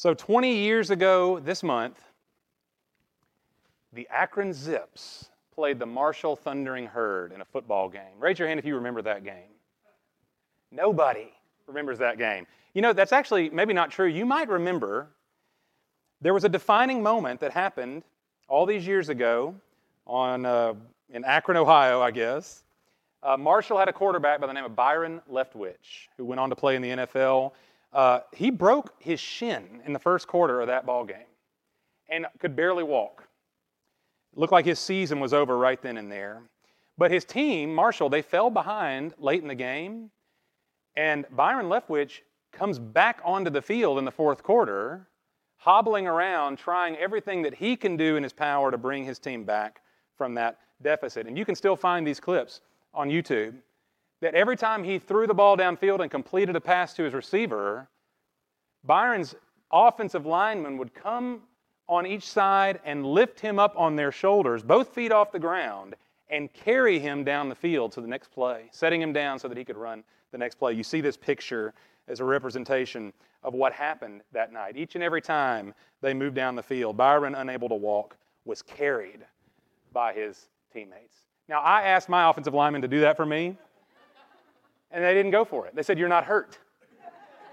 So, 20 years ago this month, the Akron Zips played the Marshall Thundering Herd in a football game. Raise your hand if you remember that game. Nobody remembers that game. You know, that's actually maybe not true. You might remember there was a defining moment that happened all these years ago on, uh, in Akron, Ohio, I guess. Uh, Marshall had a quarterback by the name of Byron Leftwich, who went on to play in the NFL. Uh, he broke his shin in the first quarter of that ball game and could barely walk. It looked like his season was over right then and there. But his team, Marshall, they fell behind late in the game, and Byron Leftwich comes back onto the field in the fourth quarter, hobbling around, trying everything that he can do in his power to bring his team back from that deficit. And you can still find these clips on YouTube that every time he threw the ball downfield and completed a pass to his receiver, Byron's offensive linemen would come on each side and lift him up on their shoulders, both feet off the ground, and carry him down the field to the next play, setting him down so that he could run the next play. You see this picture as a representation of what happened that night. Each and every time they moved down the field, Byron, unable to walk, was carried by his teammates. Now, I asked my offensive lineman to do that for me, and they didn't go for it. They said, You're not hurt.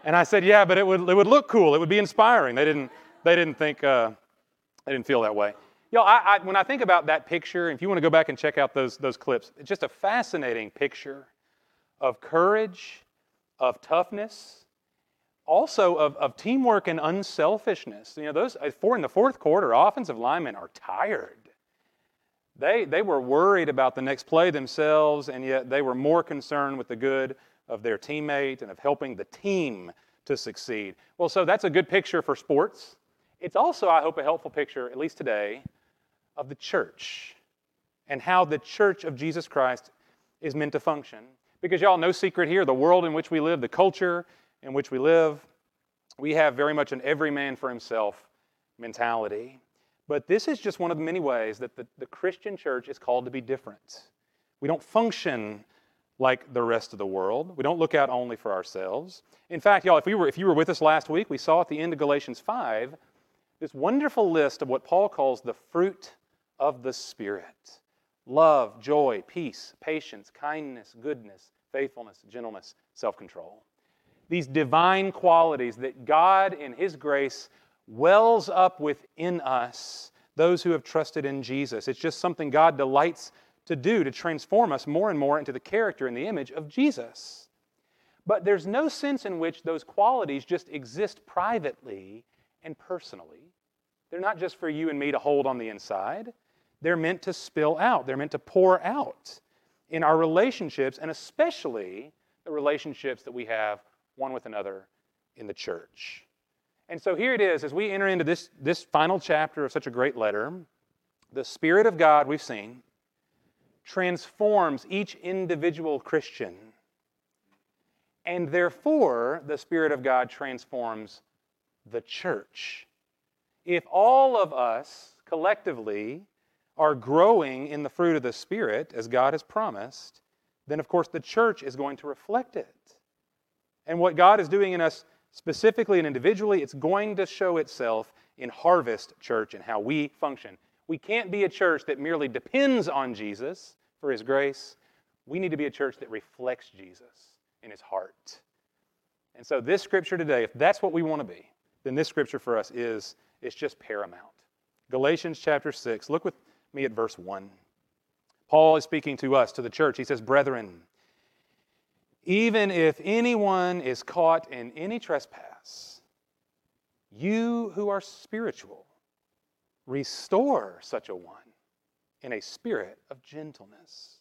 And I said, Yeah, but it would, it would look cool. It would be inspiring. They didn't, they didn't think, uh, they didn't feel that way. Y'all, I, I, when I think about that picture, if you want to go back and check out those, those clips, it's just a fascinating picture of courage, of toughness, also of, of teamwork and unselfishness. You know, those uh, four in the fourth quarter, offensive linemen are tired. They, they were worried about the next play themselves, and yet they were more concerned with the good of their teammate and of helping the team to succeed. Well, so that's a good picture for sports. It's also, I hope, a helpful picture, at least today, of the church and how the church of Jesus Christ is meant to function. Because, y'all, no secret here, the world in which we live, the culture in which we live, we have very much an every man for himself mentality. But this is just one of the many ways that the, the Christian church is called to be different. We don't function like the rest of the world. We don't look out only for ourselves. In fact, y'all, if, we were, if you were with us last week, we saw at the end of Galatians 5 this wonderful list of what Paul calls the fruit of the Spirit love, joy, peace, patience, kindness, goodness, faithfulness, gentleness, self control. These divine qualities that God, in His grace, wells up within us, those who have trusted in Jesus. It's just something God delights to do to transform us more and more into the character and the image of Jesus. But there's no sense in which those qualities just exist privately and personally. They're not just for you and me to hold on the inside, they're meant to spill out, they're meant to pour out in our relationships, and especially the relationships that we have one with another in the church. And so here it is, as we enter into this, this final chapter of such a great letter, the Spirit of God, we've seen, transforms each individual Christian. And therefore, the Spirit of God transforms the church. If all of us collectively are growing in the fruit of the Spirit, as God has promised, then of course the church is going to reflect it. And what God is doing in us specifically and individually, it's going to show itself in Harvest Church and how we function. We can't be a church that merely depends on Jesus for his grace. We need to be a church that reflects Jesus in his heart. And so, this scripture today, if that's what we want to be, then this scripture for us is, is just paramount. Galatians chapter 6, look with me at verse 1. Paul is speaking to us, to the church. He says, Brethren, even if anyone is caught in any trespass, you who are spiritual, restore such a one in a spirit of gentleness.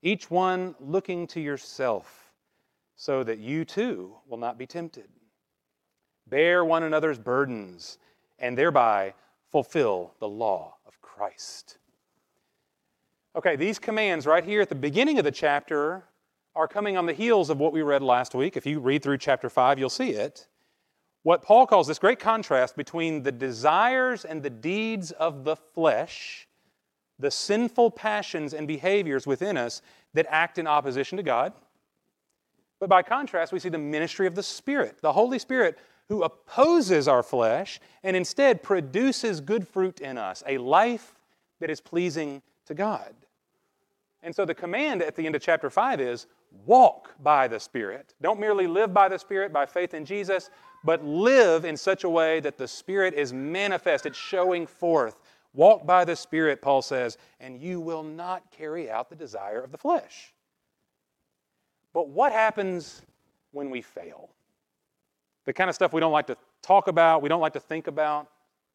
Each one looking to yourself, so that you too will not be tempted. Bear one another's burdens, and thereby fulfill the law of Christ. Okay, these commands right here at the beginning of the chapter are coming on the heels of what we read last week. If you read through chapter 5, you'll see it. What Paul calls this great contrast between the desires and the deeds of the flesh, the sinful passions and behaviors within us that act in opposition to God. But by contrast, we see the ministry of the Spirit, the Holy Spirit, who opposes our flesh and instead produces good fruit in us, a life that is pleasing to God. And so the command at the end of chapter 5 is walk by the Spirit. Don't merely live by the Spirit by faith in Jesus, but live in such a way that the Spirit is manifest, it's showing forth. Walk by the Spirit, Paul says, and you will not carry out the desire of the flesh. But what happens when we fail? The kind of stuff we don't like to talk about, we don't like to think about,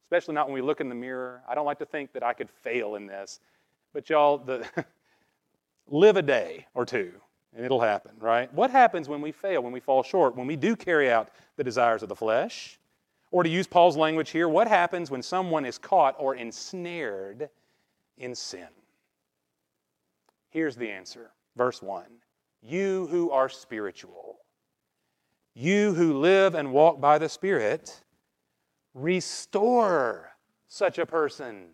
especially not when we look in the mirror. I don't like to think that I could fail in this. But y'all, the live a day or two and it'll happen, right? What happens when we fail, when we fall short, when we do carry out the desires of the flesh? Or to use Paul's language here, what happens when someone is caught or ensnared in sin? Here's the answer. Verse 1 You who are spiritual, you who live and walk by the Spirit, restore such a person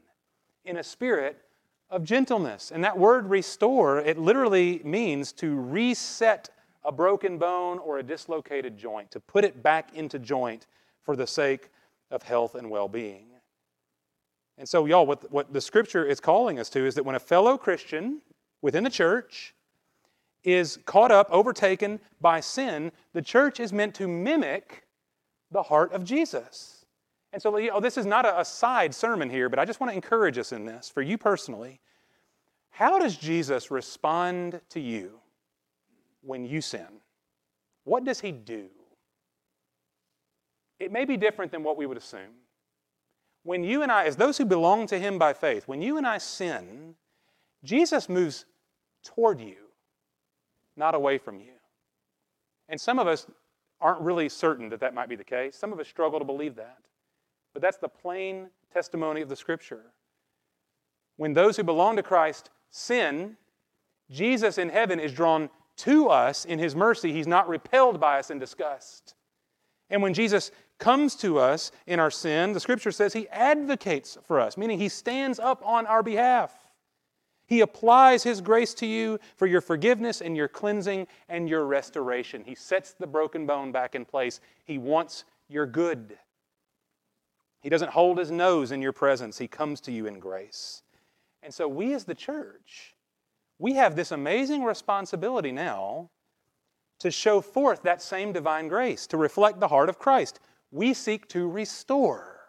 in a spirit of gentleness. And that word restore, it literally means to reset a broken bone or a dislocated joint, to put it back into joint for the sake of health and well being. And so, y'all, what, what the scripture is calling us to is that when a fellow Christian within the church is caught up, overtaken by sin, the church is meant to mimic the heart of Jesus. And so, you know, this is not a, a side sermon here, but I just want to encourage us in this for you personally. How does Jesus respond to you when you sin? What does he do? It may be different than what we would assume. When you and I, as those who belong to him by faith, when you and I sin, Jesus moves toward you, not away from you. And some of us aren't really certain that that might be the case. Some of us struggle to believe that. But that's the plain testimony of the Scripture. When those who belong to Christ sin, Jesus in heaven is drawn to us in His mercy. He's not repelled by us in disgust. And when Jesus comes to us in our sin, the Scripture says He advocates for us, meaning He stands up on our behalf. He applies His grace to you for your forgiveness and your cleansing and your restoration. He sets the broken bone back in place. He wants your good. He doesn't hold his nose in your presence, he comes to you in grace. And so, we as the church, we have this amazing responsibility now to show forth that same divine grace, to reflect the heart of Christ. We seek to restore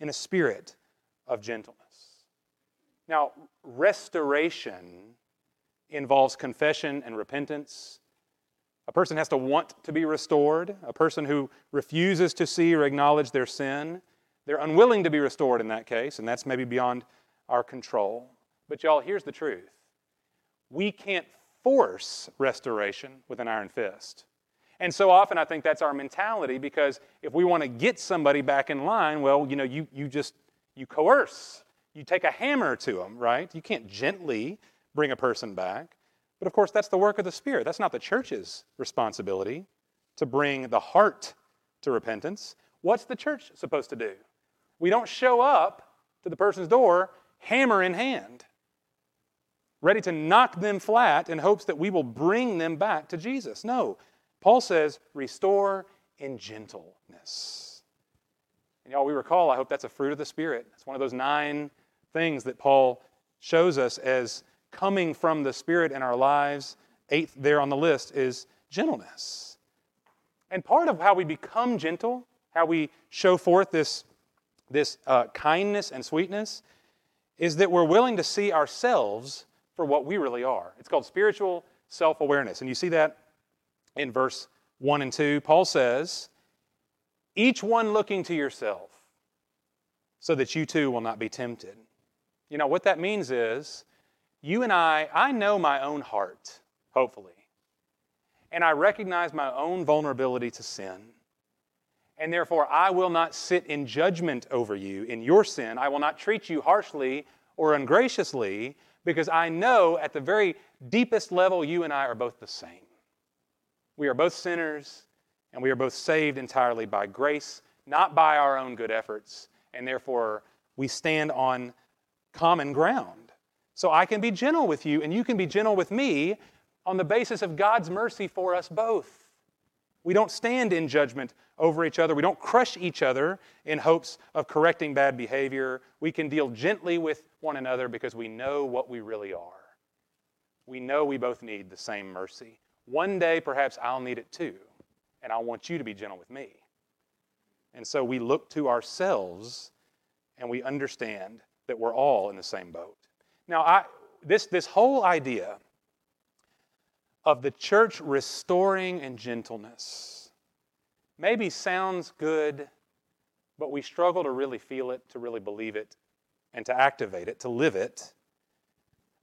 in a spirit of gentleness. Now, restoration involves confession and repentance. A person has to want to be restored. A person who refuses to see or acknowledge their sin they're unwilling to be restored in that case, and that's maybe beyond our control. But, y'all, here's the truth we can't force restoration with an iron fist. And so often I think that's our mentality because if we want to get somebody back in line, well, you know, you, you just you coerce. You take a hammer to them, right? You can't gently bring a person back. But of course, that's the work of the Spirit. That's not the church's responsibility to bring the heart to repentance. What's the church supposed to do? We don't show up to the person's door hammer in hand, ready to knock them flat in hopes that we will bring them back to Jesus. No. Paul says, restore in gentleness. And y'all, we recall, I hope that's a fruit of the Spirit. It's one of those nine things that Paul shows us as coming from the Spirit in our lives. Eighth there on the list is gentleness. And part of how we become gentle, how we show forth this this uh, kindness and sweetness, is that we're willing to see ourselves for what we really are. It's called spiritual self awareness. And you see that in verse 1 and 2. Paul says, Each one looking to yourself, so that you too will not be tempted. You know, what that means is, you and I, I know my own heart, hopefully, and I recognize my own vulnerability to sin and therefore I will not sit in judgment over you in your sin. I will not treat you harshly or ungraciously because I know at the very deepest level you and I are both the same. We are both sinners and we are both saved entirely by grace, not by our own good efforts, and therefore we stand on common ground. So I can be gentle with you and you can be gentle with me on the basis of God's mercy for us both. We don't stand in judgment over each other. We don't crush each other in hopes of correcting bad behavior. We can deal gently with one another because we know what we really are. We know we both need the same mercy. One day, perhaps I'll need it too, and I want you to be gentle with me. And so we look to ourselves and we understand that we're all in the same boat. Now, I, this, this whole idea of the church restoring and gentleness maybe sounds good, but we struggle to really feel it, to really believe it, and to activate it, to live it,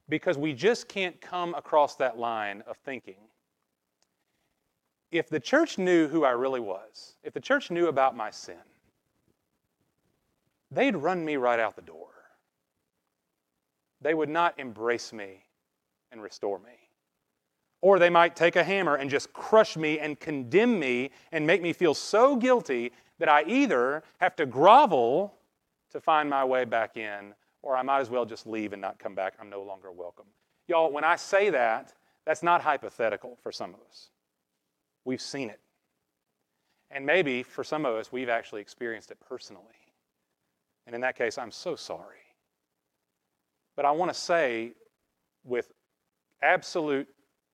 because we just can't come across that line of thinking. If the church knew who I really was, if the church knew about my sin, they'd run me right out the door. They would not embrace me and restore me. Or they might take a hammer and just crush me and condemn me and make me feel so guilty that I either have to grovel to find my way back in, or I might as well just leave and not come back. I'm no longer welcome. Y'all, when I say that, that's not hypothetical for some of us. We've seen it. And maybe for some of us, we've actually experienced it personally. And in that case, I'm so sorry. But I want to say with absolute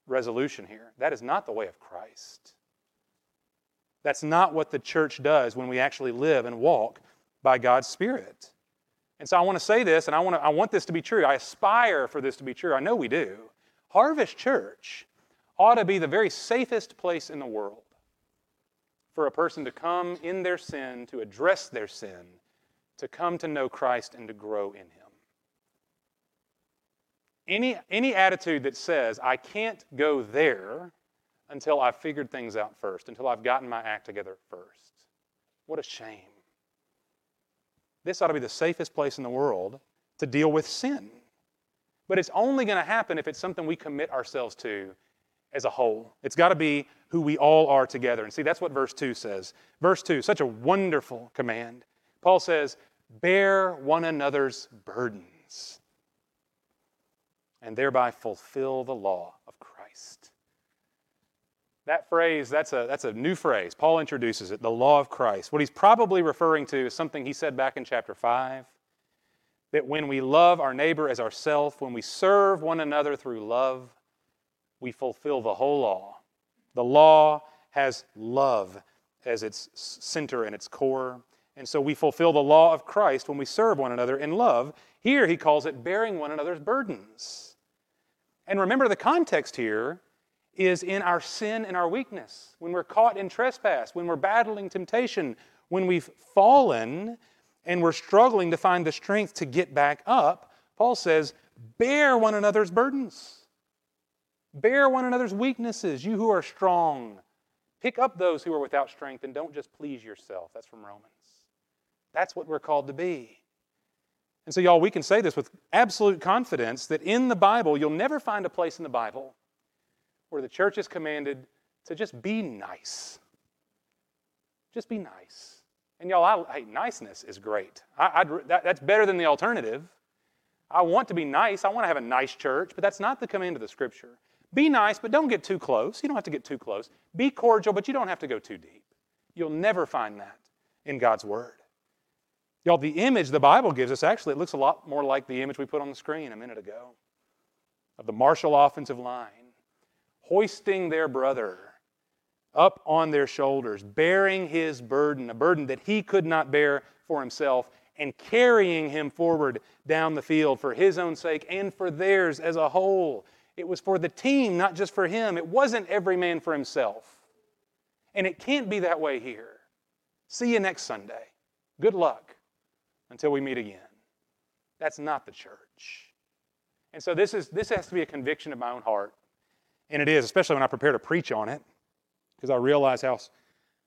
resolution here. That is not the way of Christ. That's not what the church does when we actually live and walk by God's Spirit. And so I want to say this, and I want, to, I want this to be true. I aspire for this to be true. I know we do. Harvest Church ought to be the very safest place in the world for a person to come in their sin, to address their sin, to come to know Christ, and to grow in Him. Any, any attitude that says, I can't go there until I've figured things out first, until I've gotten my act together first. What a shame. This ought to be the safest place in the world to deal with sin. But it's only going to happen if it's something we commit ourselves to as a whole. It's got to be who we all are together. And see, that's what verse 2 says. Verse 2, such a wonderful command. Paul says, Bear one another's burdens and thereby fulfill the law of Christ. That phrase, that's a, that's a new phrase. Paul introduces it, the law of Christ. What he's probably referring to is something he said back in chapter 5 that when we love our neighbor as ourself, when we serve one another through love, we fulfill the whole law. The law has love as its center and its core. And so we fulfill the law of Christ when we serve one another in love. Here he calls it bearing one another's burdens. And remember, the context here is in our sin and our weakness. When we're caught in trespass, when we're battling temptation, when we've fallen and we're struggling to find the strength to get back up, Paul says, bear one another's burdens. Bear one another's weaknesses, you who are strong. Pick up those who are without strength and don't just please yourself. That's from Romans. That's what we're called to be. And so, y'all, we can say this with absolute confidence that in the Bible, you'll never find a place in the Bible where the church is commanded to just be nice. Just be nice. And y'all, I, hey, niceness is great. I, that, that's better than the alternative. I want to be nice. I want to have a nice church, but that's not the command of the Scripture. Be nice, but don't get too close. You don't have to get too close. Be cordial, but you don't have to go too deep. You'll never find that in God's Word. Y'all, the image the Bible gives us actually, it looks a lot more like the image we put on the screen a minute ago of the Marshall offensive line hoisting their brother up on their shoulders, bearing his burden, a burden that he could not bear for himself, and carrying him forward down the field for his own sake and for theirs as a whole. It was for the team, not just for him. It wasn't every man for himself. And it can't be that way here. See you next Sunday. Good luck until we meet again. That's not the church. And so this, is, this has to be a conviction of my own heart. And it is, especially when I prepare to preach on it, because I realize how,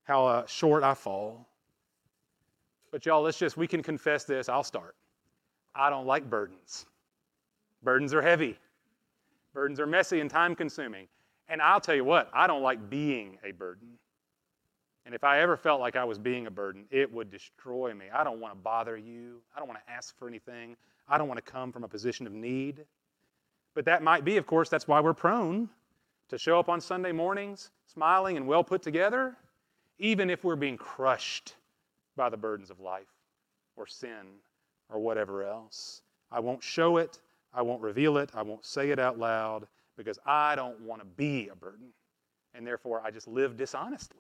how uh, short I fall. But y'all, let's just, we can confess this. I'll start. I don't like burdens. Burdens are heavy, burdens are messy and time consuming. And I'll tell you what, I don't like being a burden. And if I ever felt like I was being a burden, it would destroy me. I don't want to bother you. I don't want to ask for anything. I don't want to come from a position of need. But that might be, of course, that's why we're prone to show up on Sunday mornings smiling and well put together, even if we're being crushed by the burdens of life or sin or whatever else. I won't show it, I won't reveal it, I won't say it out loud because I don't want to be a burden. And therefore, I just live dishonestly.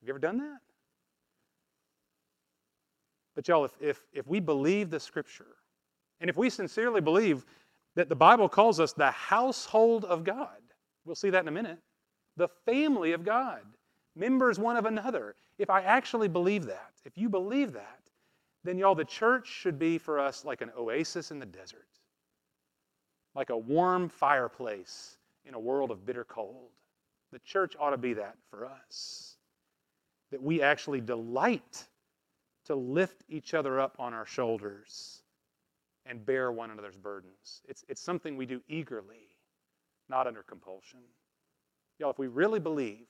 Have you ever done that? But, y'all, if, if, if we believe the scripture, and if we sincerely believe that the Bible calls us the household of God, we'll see that in a minute, the family of God, members one of another. If I actually believe that, if you believe that, then, y'all, the church should be for us like an oasis in the desert, like a warm fireplace in a world of bitter cold. The church ought to be that for us. That we actually delight to lift each other up on our shoulders and bear one another's burdens. It's, it's something we do eagerly, not under compulsion. Y'all, if we really believe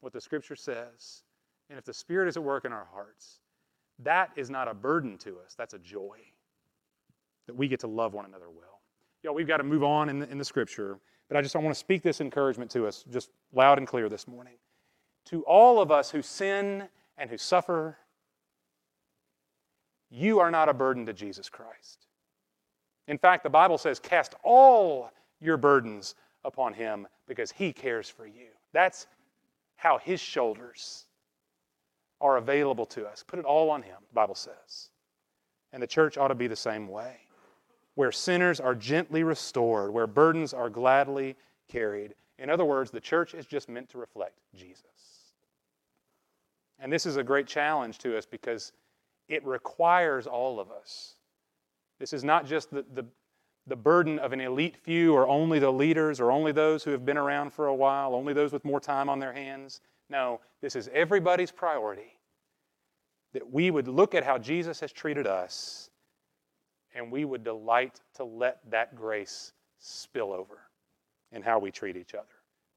what the Scripture says, and if the Spirit is at work in our hearts, that is not a burden to us, that's a joy that we get to love one another well. Y'all, we've got to move on in the, in the Scripture, but I just I want to speak this encouragement to us just loud and clear this morning. To all of us who sin and who suffer you are not a burden to Jesus Christ. In fact, the Bible says, cast all your burdens upon him because he cares for you. That's how his shoulders are available to us. Put it all on him, the Bible says. And the church ought to be the same way, where sinners are gently restored, where burdens are gladly carried. In other words, the church is just meant to reflect Jesus. And this is a great challenge to us because it requires all of us. This is not just the, the, the burden of an elite few or only the leaders or only those who have been around for a while, only those with more time on their hands. No, this is everybody's priority. That we would look at how Jesus has treated us and we would delight to let that grace spill over in how we treat each other.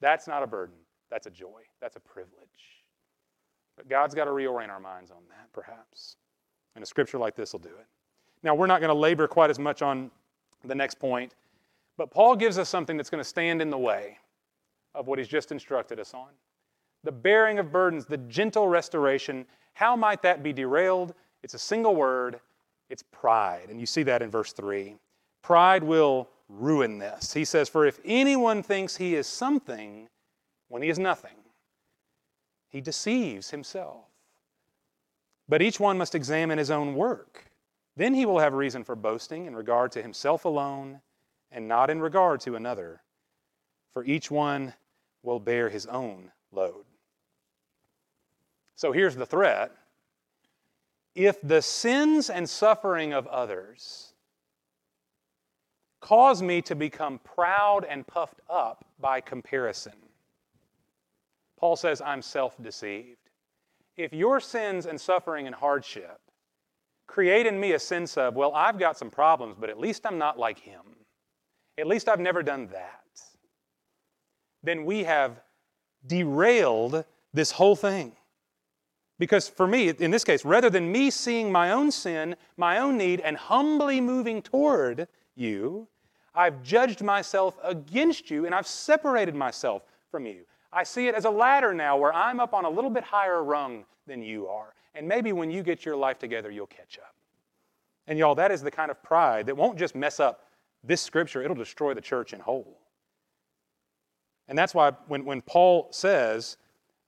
That's not a burden, that's a joy, that's a privilege. But God's got to reorient our minds on that, perhaps. And a scripture like this will do it. Now, we're not going to labor quite as much on the next point, but Paul gives us something that's going to stand in the way of what he's just instructed us on. The bearing of burdens, the gentle restoration. How might that be derailed? It's a single word it's pride. And you see that in verse 3. Pride will ruin this. He says, For if anyone thinks he is something when he is nothing, he deceives himself. But each one must examine his own work. Then he will have reason for boasting in regard to himself alone and not in regard to another. For each one will bear his own load. So here's the threat if the sins and suffering of others cause me to become proud and puffed up by comparison, Paul says I'm self deceived if your sins and suffering and hardship create in me a sense of, well, I've got some problems, but at least I'm not like him, at least I've never done that, then we have derailed this whole thing. Because for me, in this case, rather than me seeing my own sin, my own need, and humbly moving toward you, I've judged myself against you and I've separated myself from you. I see it as a ladder now where I'm up on a little bit higher rung than you are. And maybe when you get your life together, you'll catch up. And y'all, that is the kind of pride that won't just mess up this scripture, it'll destroy the church in whole. And that's why when, when Paul says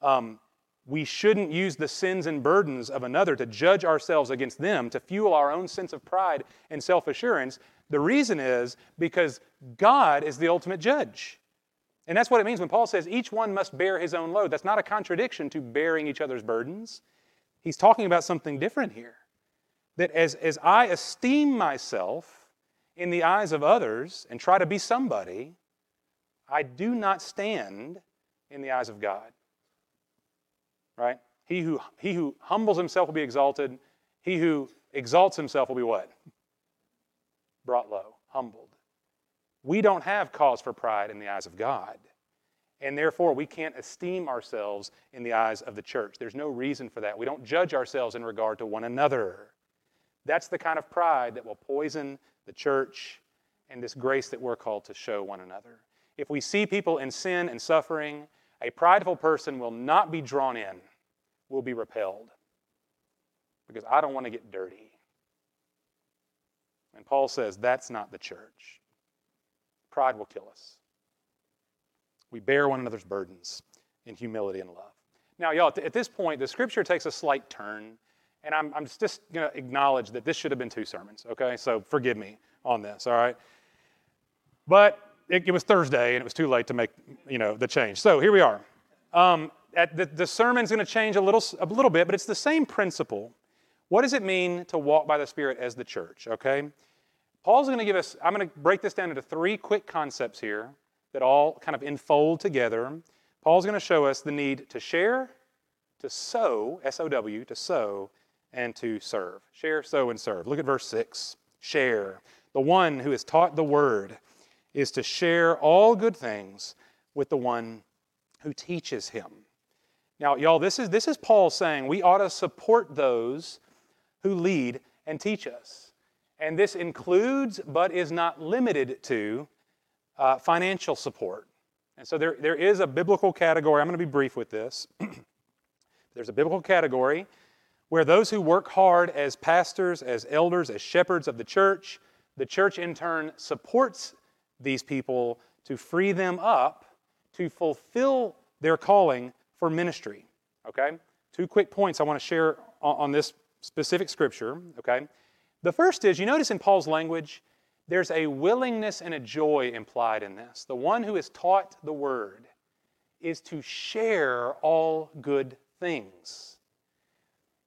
um, we shouldn't use the sins and burdens of another to judge ourselves against them, to fuel our own sense of pride and self assurance, the reason is because God is the ultimate judge. And that's what it means when Paul says each one must bear his own load. That's not a contradiction to bearing each other's burdens. He's talking about something different here. That as, as I esteem myself in the eyes of others and try to be somebody, I do not stand in the eyes of God. Right? He who, he who humbles himself will be exalted. He who exalts himself will be what? Brought low, humbled. We don't have cause for pride in the eyes of God. And therefore, we can't esteem ourselves in the eyes of the church. There's no reason for that. We don't judge ourselves in regard to one another. That's the kind of pride that will poison the church and this grace that we're called to show one another. If we see people in sin and suffering, a prideful person will not be drawn in, will be repelled. Because I don't want to get dirty. And Paul says that's not the church. Pride will kill us. We bear one another's burdens in humility and love. Now, y'all, at this point, the scripture takes a slight turn, and I'm, I'm just going to acknowledge that this should have been two sermons, okay? So forgive me on this, all right? But it, it was Thursday, and it was too late to make, you know, the change. So here we are. Um, the, the sermon's going to change a little, a little bit, but it's the same principle. What does it mean to walk by the Spirit as the church, okay? Paul's going to give us, I'm going to break this down into three quick concepts here that all kind of enfold together. Paul's going to show us the need to share, to sow, S O W, to sow, and to serve. Share, sow, and serve. Look at verse 6. Share. The one who is taught the word is to share all good things with the one who teaches him. Now, y'all, this is, this is Paul saying we ought to support those who lead and teach us. And this includes, but is not limited to, uh, financial support. And so there, there is a biblical category. I'm going to be brief with this. There's a biblical category where those who work hard as pastors, as elders, as shepherds of the church, the church in turn supports these people to free them up to fulfill their calling for ministry. Okay? Two quick points I want to share on, on this specific scripture. Okay? The first is you notice in Paul's language, there's a willingness and a joy implied in this. The one who is taught the word is to share all good things.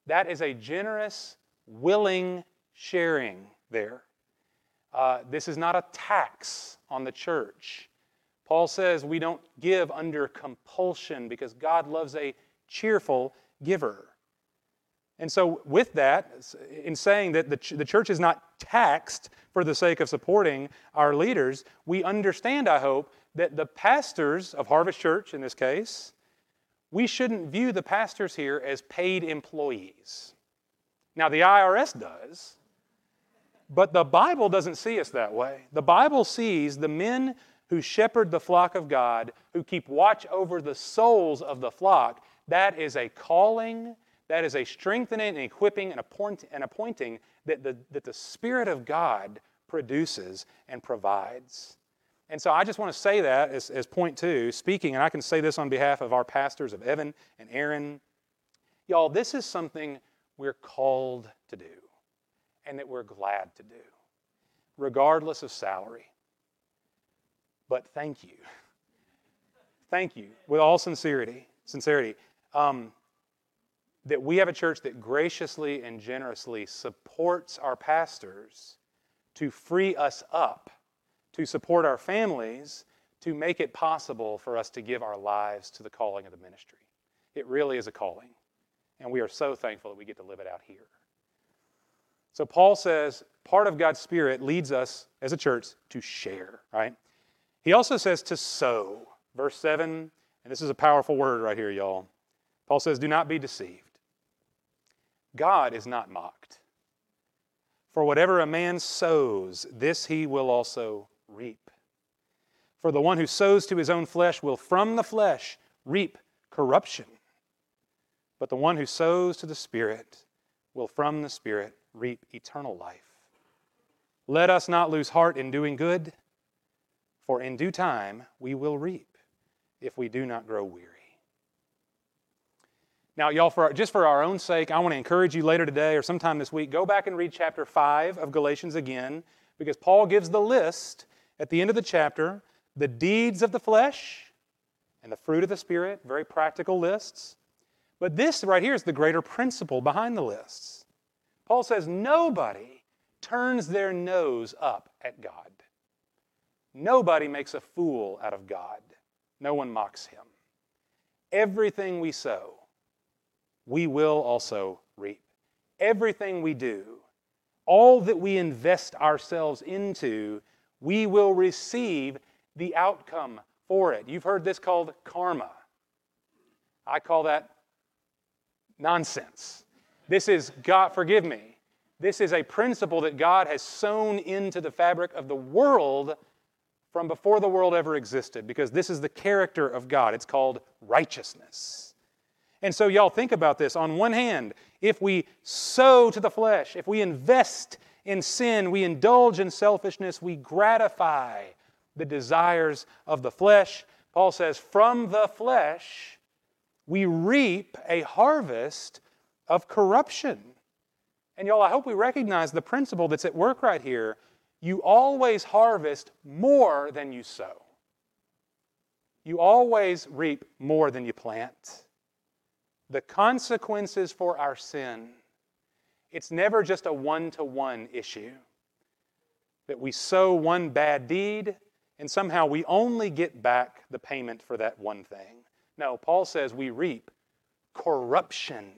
That is a generous, willing sharing there. Uh, this is not a tax on the church. Paul says we don't give under compulsion because God loves a cheerful giver. And so, with that, in saying that the, ch- the church is not taxed for the sake of supporting our leaders, we understand, I hope, that the pastors of Harvest Church, in this case, we shouldn't view the pastors here as paid employees. Now, the IRS does, but the Bible doesn't see us that way. The Bible sees the men who shepherd the flock of God, who keep watch over the souls of the flock, that is a calling that is a strengthening and equipping and, appoint, and appointing that the, that the Spirit of God produces and provides. And so I just want to say that as, as point two, speaking, and I can say this on behalf of our pastors of Evan and Aaron. Y'all, this is something we're called to do and that we're glad to do, regardless of salary. But thank you. Thank you with all sincerity. Sincerity. Um, that we have a church that graciously and generously supports our pastors to free us up, to support our families, to make it possible for us to give our lives to the calling of the ministry. It really is a calling, and we are so thankful that we get to live it out here. So, Paul says part of God's Spirit leads us as a church to share, right? He also says to sow. Verse 7, and this is a powerful word right here, y'all. Paul says, Do not be deceived. God is not mocked. For whatever a man sows, this he will also reap. For the one who sows to his own flesh will from the flesh reap corruption. But the one who sows to the Spirit will from the Spirit reap eternal life. Let us not lose heart in doing good, for in due time we will reap if we do not grow weary. Now, y'all, for, just for our own sake, I want to encourage you later today or sometime this week, go back and read chapter 5 of Galatians again, because Paul gives the list at the end of the chapter the deeds of the flesh and the fruit of the Spirit, very practical lists. But this right here is the greater principle behind the lists. Paul says nobody turns their nose up at God. Nobody makes a fool out of God. No one mocks him. Everything we sow, we will also reap. Everything we do, all that we invest ourselves into, we will receive the outcome for it. You've heard this called karma. I call that nonsense. This is God, forgive me. This is a principle that God has sown into the fabric of the world from before the world ever existed because this is the character of God. It's called righteousness. And so, y'all, think about this. On one hand, if we sow to the flesh, if we invest in sin, we indulge in selfishness, we gratify the desires of the flesh. Paul says, from the flesh, we reap a harvest of corruption. And y'all, I hope we recognize the principle that's at work right here. You always harvest more than you sow. You always reap more than you plant. The consequences for our sin, it's never just a one to one issue. That we sow one bad deed and somehow we only get back the payment for that one thing. No, Paul says we reap corruption.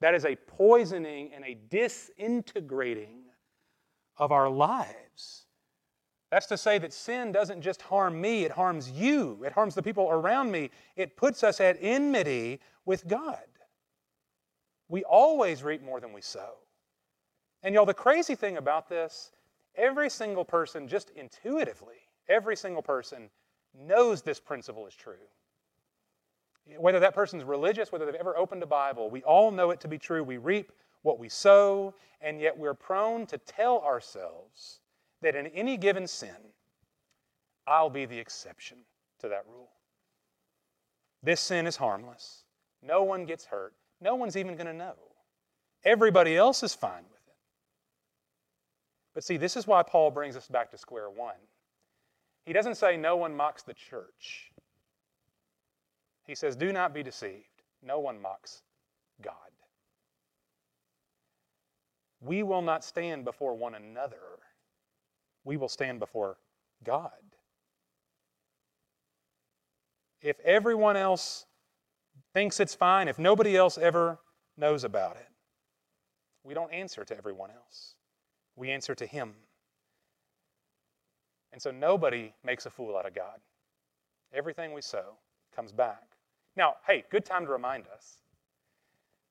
That is a poisoning and a disintegrating of our lives. That's to say that sin doesn't just harm me, it harms you, it harms the people around me. It puts us at enmity with God. We always reap more than we sow. And y'all, the crazy thing about this, every single person, just intuitively, every single person knows this principle is true. Whether that person's religious, whether they've ever opened a Bible, we all know it to be true. We reap what we sow, and yet we're prone to tell ourselves that in any given sin, I'll be the exception to that rule. This sin is harmless. No one gets hurt. No one's even going to know. Everybody else is fine with it. But see, this is why Paul brings us back to square one. He doesn't say no one mocks the church. He says, Do not be deceived. No one mocks God. We will not stand before one another, we will stand before God. If everyone else thinks it's fine, if nobody else ever knows about it, we don't answer to everyone else. We answer to Him. And so nobody makes a fool out of God. Everything we sow comes back. Now, hey, good time to remind us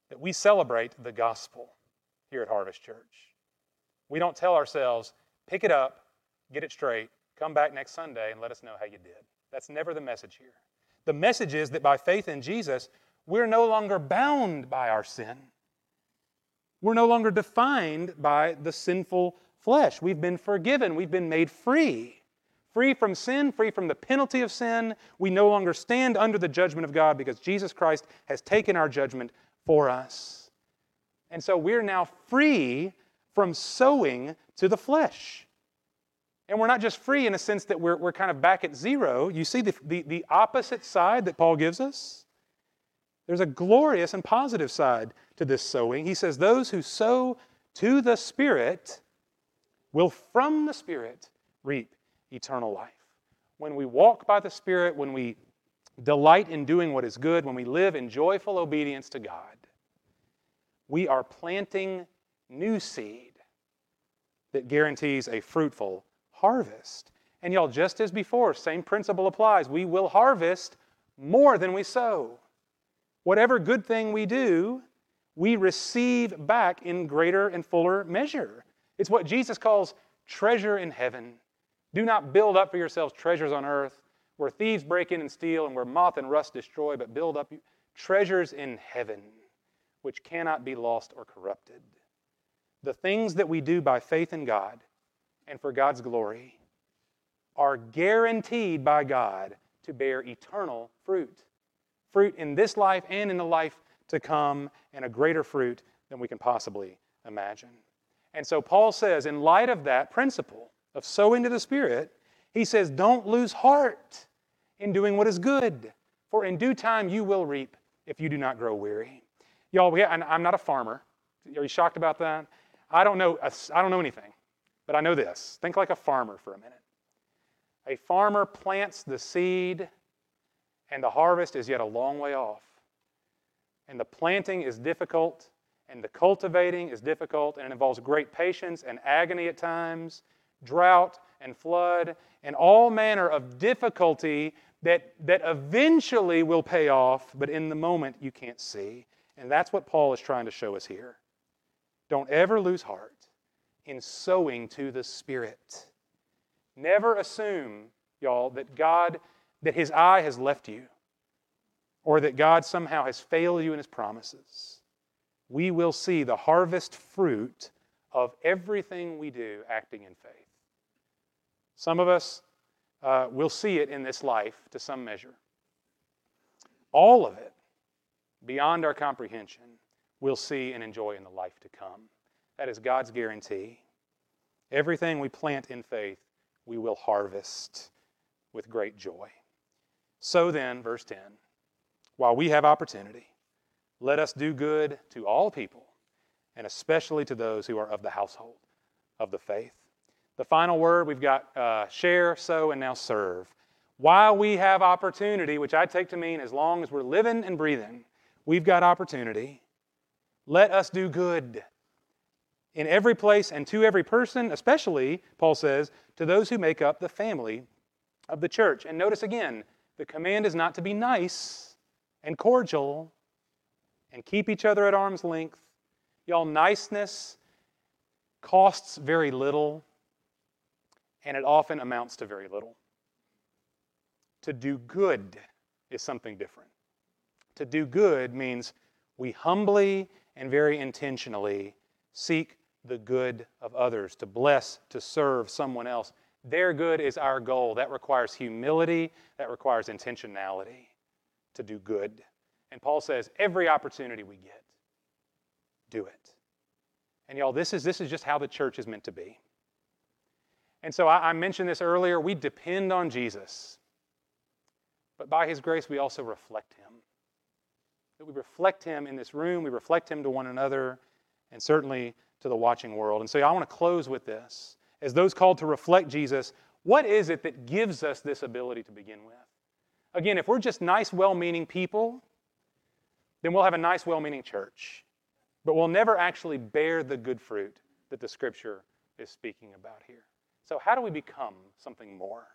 that we celebrate the gospel here at Harvest Church. We don't tell ourselves, pick it up, get it straight, come back next Sunday and let us know how you did. That's never the message here. The message is that by faith in Jesus, we're no longer bound by our sin. We're no longer defined by the sinful flesh. We've been forgiven, we've been made free free from sin, free from the penalty of sin. We no longer stand under the judgment of God because Jesus Christ has taken our judgment for us. And so we're now free from sowing to the flesh. And we're not just free in a sense that we're, we're kind of back at zero. You see the, the, the opposite side that Paul gives us? There's a glorious and positive side to this sowing. He says, Those who sow to the Spirit will from the Spirit reap eternal life. When we walk by the Spirit, when we delight in doing what is good, when we live in joyful obedience to God, we are planting new seed that guarantees a fruitful harvest. And y'all, just as before, same principle applies. We will harvest more than we sow. Whatever good thing we do, we receive back in greater and fuller measure. It's what Jesus calls treasure in heaven do not build up for yourselves treasures on earth where thieves break in and steal and where moth and rust destroy, but build up treasures in heaven which cannot be lost or corrupted. The things that we do by faith in God and for God's glory are guaranteed by God to bear eternal fruit. Fruit in this life and in the life to come, and a greater fruit than we can possibly imagine. And so Paul says, in light of that principle, of sowing to the Spirit, he says, Don't lose heart in doing what is good, for in due time you will reap if you do not grow weary. Y'all, we, I'm not a farmer. Are you shocked about that? I don't know. I don't know anything, but I know this. Think like a farmer for a minute. A farmer plants the seed, and the harvest is yet a long way off. And the planting is difficult, and the cultivating is difficult, and it involves great patience and agony at times drought and flood and all manner of difficulty that, that eventually will pay off, but in the moment you can't see. And that's what Paul is trying to show us here. Don't ever lose heart in sowing to the Spirit. Never assume, y'all, that God, that His eye has left you or that God somehow has failed you in His promises. We will see the harvest fruit of everything we do acting in faith. Some of us uh, will see it in this life to some measure. All of it, beyond our comprehension, we'll see and enjoy in the life to come. That is God's guarantee. Everything we plant in faith, we will harvest with great joy. So then, verse 10, while we have opportunity, let us do good to all people, and especially to those who are of the household of the faith. The final word we've got uh, share, sow, and now serve. While we have opportunity, which I take to mean as long as we're living and breathing, we've got opportunity. Let us do good in every place and to every person, especially, Paul says, to those who make up the family of the church. And notice again, the command is not to be nice and cordial and keep each other at arm's length. Y'all, niceness costs very little and it often amounts to very little. To do good is something different. To do good means we humbly and very intentionally seek the good of others, to bless, to serve someone else. Their good is our goal. That requires humility, that requires intentionality to do good. And Paul says, every opportunity we get, do it. And y'all, this is, this is just how the church is meant to be. And so I, I mentioned this earlier. We depend on Jesus. But by his grace, we also reflect him. That we reflect him in this room, we reflect him to one another, and certainly to the watching world. And so I want to close with this. As those called to reflect Jesus, what is it that gives us this ability to begin with? Again, if we're just nice, well meaning people, then we'll have a nice, well meaning church. But we'll never actually bear the good fruit that the scripture is speaking about here. So, how do we become something more?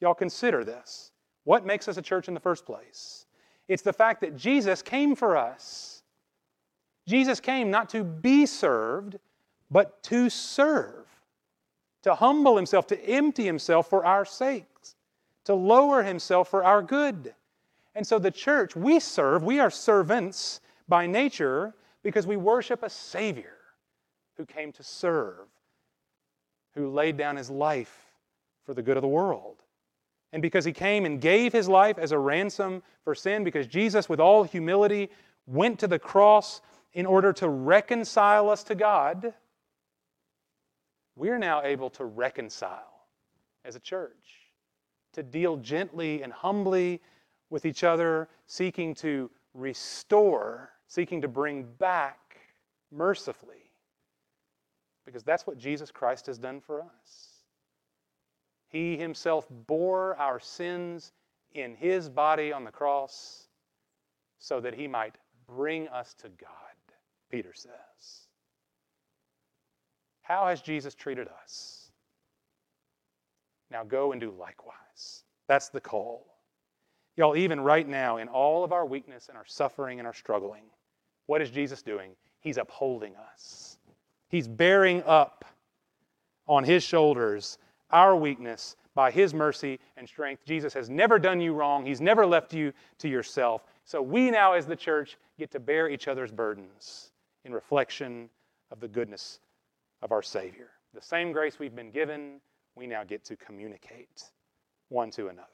Y'all consider this. What makes us a church in the first place? It's the fact that Jesus came for us. Jesus came not to be served, but to serve, to humble himself, to empty himself for our sakes, to lower himself for our good. And so, the church, we serve, we are servants by nature because we worship a Savior who came to serve who laid down his life for the good of the world. And because he came and gave his life as a ransom for sin, because Jesus, with all humility, went to the cross in order to reconcile us to God, we're now able to reconcile as a church, to deal gently and humbly with each other, seeking to restore, seeking to bring back mercifully because that's what Jesus Christ has done for us. He himself bore our sins in his body on the cross so that he might bring us to God, Peter says. How has Jesus treated us? Now go and do likewise. That's the call. Y'all, even right now, in all of our weakness and our suffering and our struggling, what is Jesus doing? He's upholding us. He's bearing up on his shoulders our weakness by his mercy and strength. Jesus has never done you wrong, he's never left you to yourself. So we now, as the church, get to bear each other's burdens in reflection of the goodness of our Savior. The same grace we've been given, we now get to communicate one to another.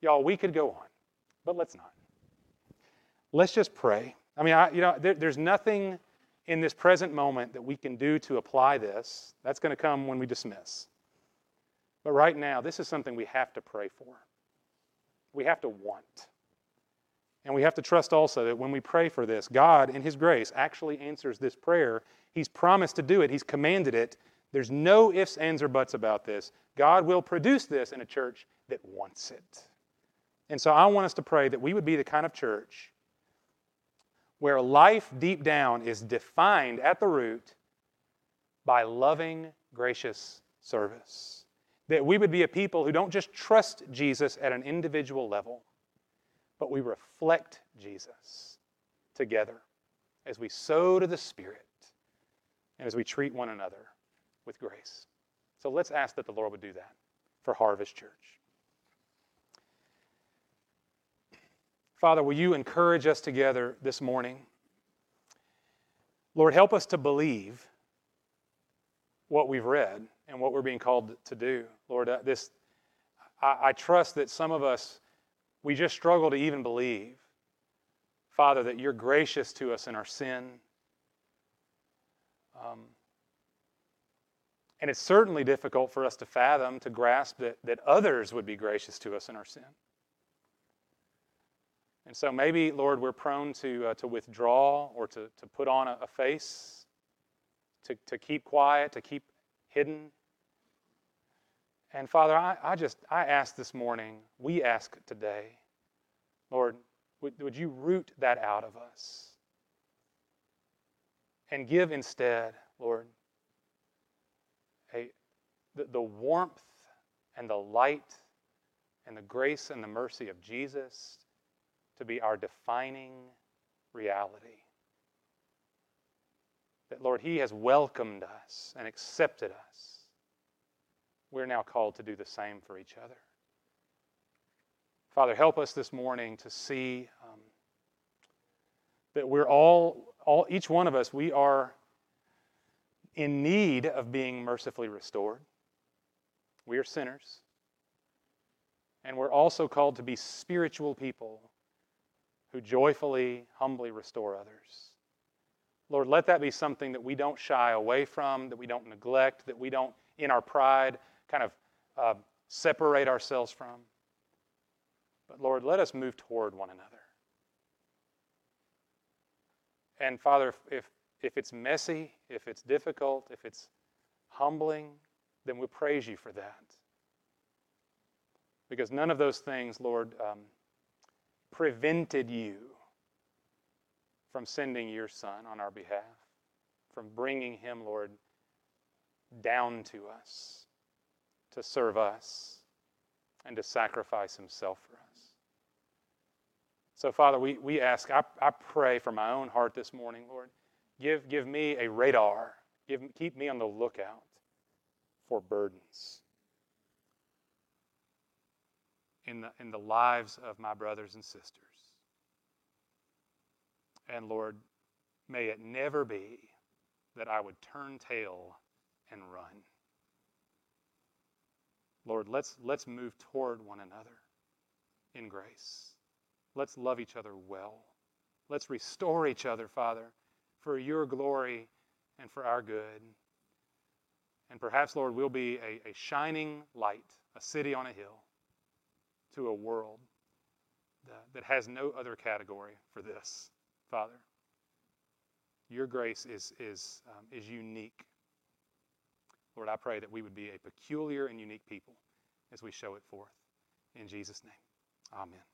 Y'all, we could go on, but let's not. Let's just pray. I mean, I, you know, there, there's nothing in this present moment that we can do to apply this. That's going to come when we dismiss. But right now, this is something we have to pray for. We have to want. And we have to trust also that when we pray for this, God, in His grace, actually answers this prayer. He's promised to do it, He's commanded it. There's no ifs, ands, or buts about this. God will produce this in a church that wants it. And so I want us to pray that we would be the kind of church where life deep down is defined at the root by loving, gracious service. That we would be a people who don't just trust Jesus at an individual level, but we reflect Jesus together as we sow to the Spirit and as we treat one another with grace. So let's ask that the Lord would do that for Harvest Church. Father, will you encourage us together this morning? Lord, help us to believe what we've read and what we're being called to do. Lord, uh, this, I, I trust that some of us, we just struggle to even believe, Father, that you're gracious to us in our sin. Um, and it's certainly difficult for us to fathom, to grasp that, that others would be gracious to us in our sin. And so maybe, Lord, we're prone to, uh, to withdraw or to, to put on a, a face, to, to keep quiet, to keep hidden. And Father, I, I just, I ask this morning, we ask today, Lord, would, would you root that out of us? And give instead, Lord, a, the, the warmth and the light and the grace and the mercy of Jesus to be our defining reality. That, Lord, He has welcomed us and accepted us. We're now called to do the same for each other. Father, help us this morning to see um, that we're all, all, each one of us, we are in need of being mercifully restored. We are sinners. And we're also called to be spiritual people who joyfully, humbly restore others. Lord, let that be something that we don't shy away from, that we don't neglect, that we don't, in our pride, kind of uh, separate ourselves from. But Lord, let us move toward one another. And Father, if, if it's messy, if it's difficult, if it's humbling, then we praise you for that. Because none of those things, Lord, um, prevented you from sending your Son on our behalf, from bringing him, Lord, down to us to serve us and to sacrifice himself for us. So, Father, we, we ask, I, I pray for my own heart this morning, Lord. Give, give me a radar. Give, keep me on the lookout for burdens in the, in the lives of my brothers and sisters. And Lord, may it never be that I would turn tail and run. Lord, let's, let's move toward one another in grace. Let's love each other well. Let's restore each other, Father, for your glory and for our good. And perhaps, Lord, we'll be a, a shining light, a city on a hill to a world that, that has no other category for this, Father. Your grace is, is, um, is unique. Lord, I pray that we would be a peculiar and unique people as we show it forth. In Jesus' name, amen.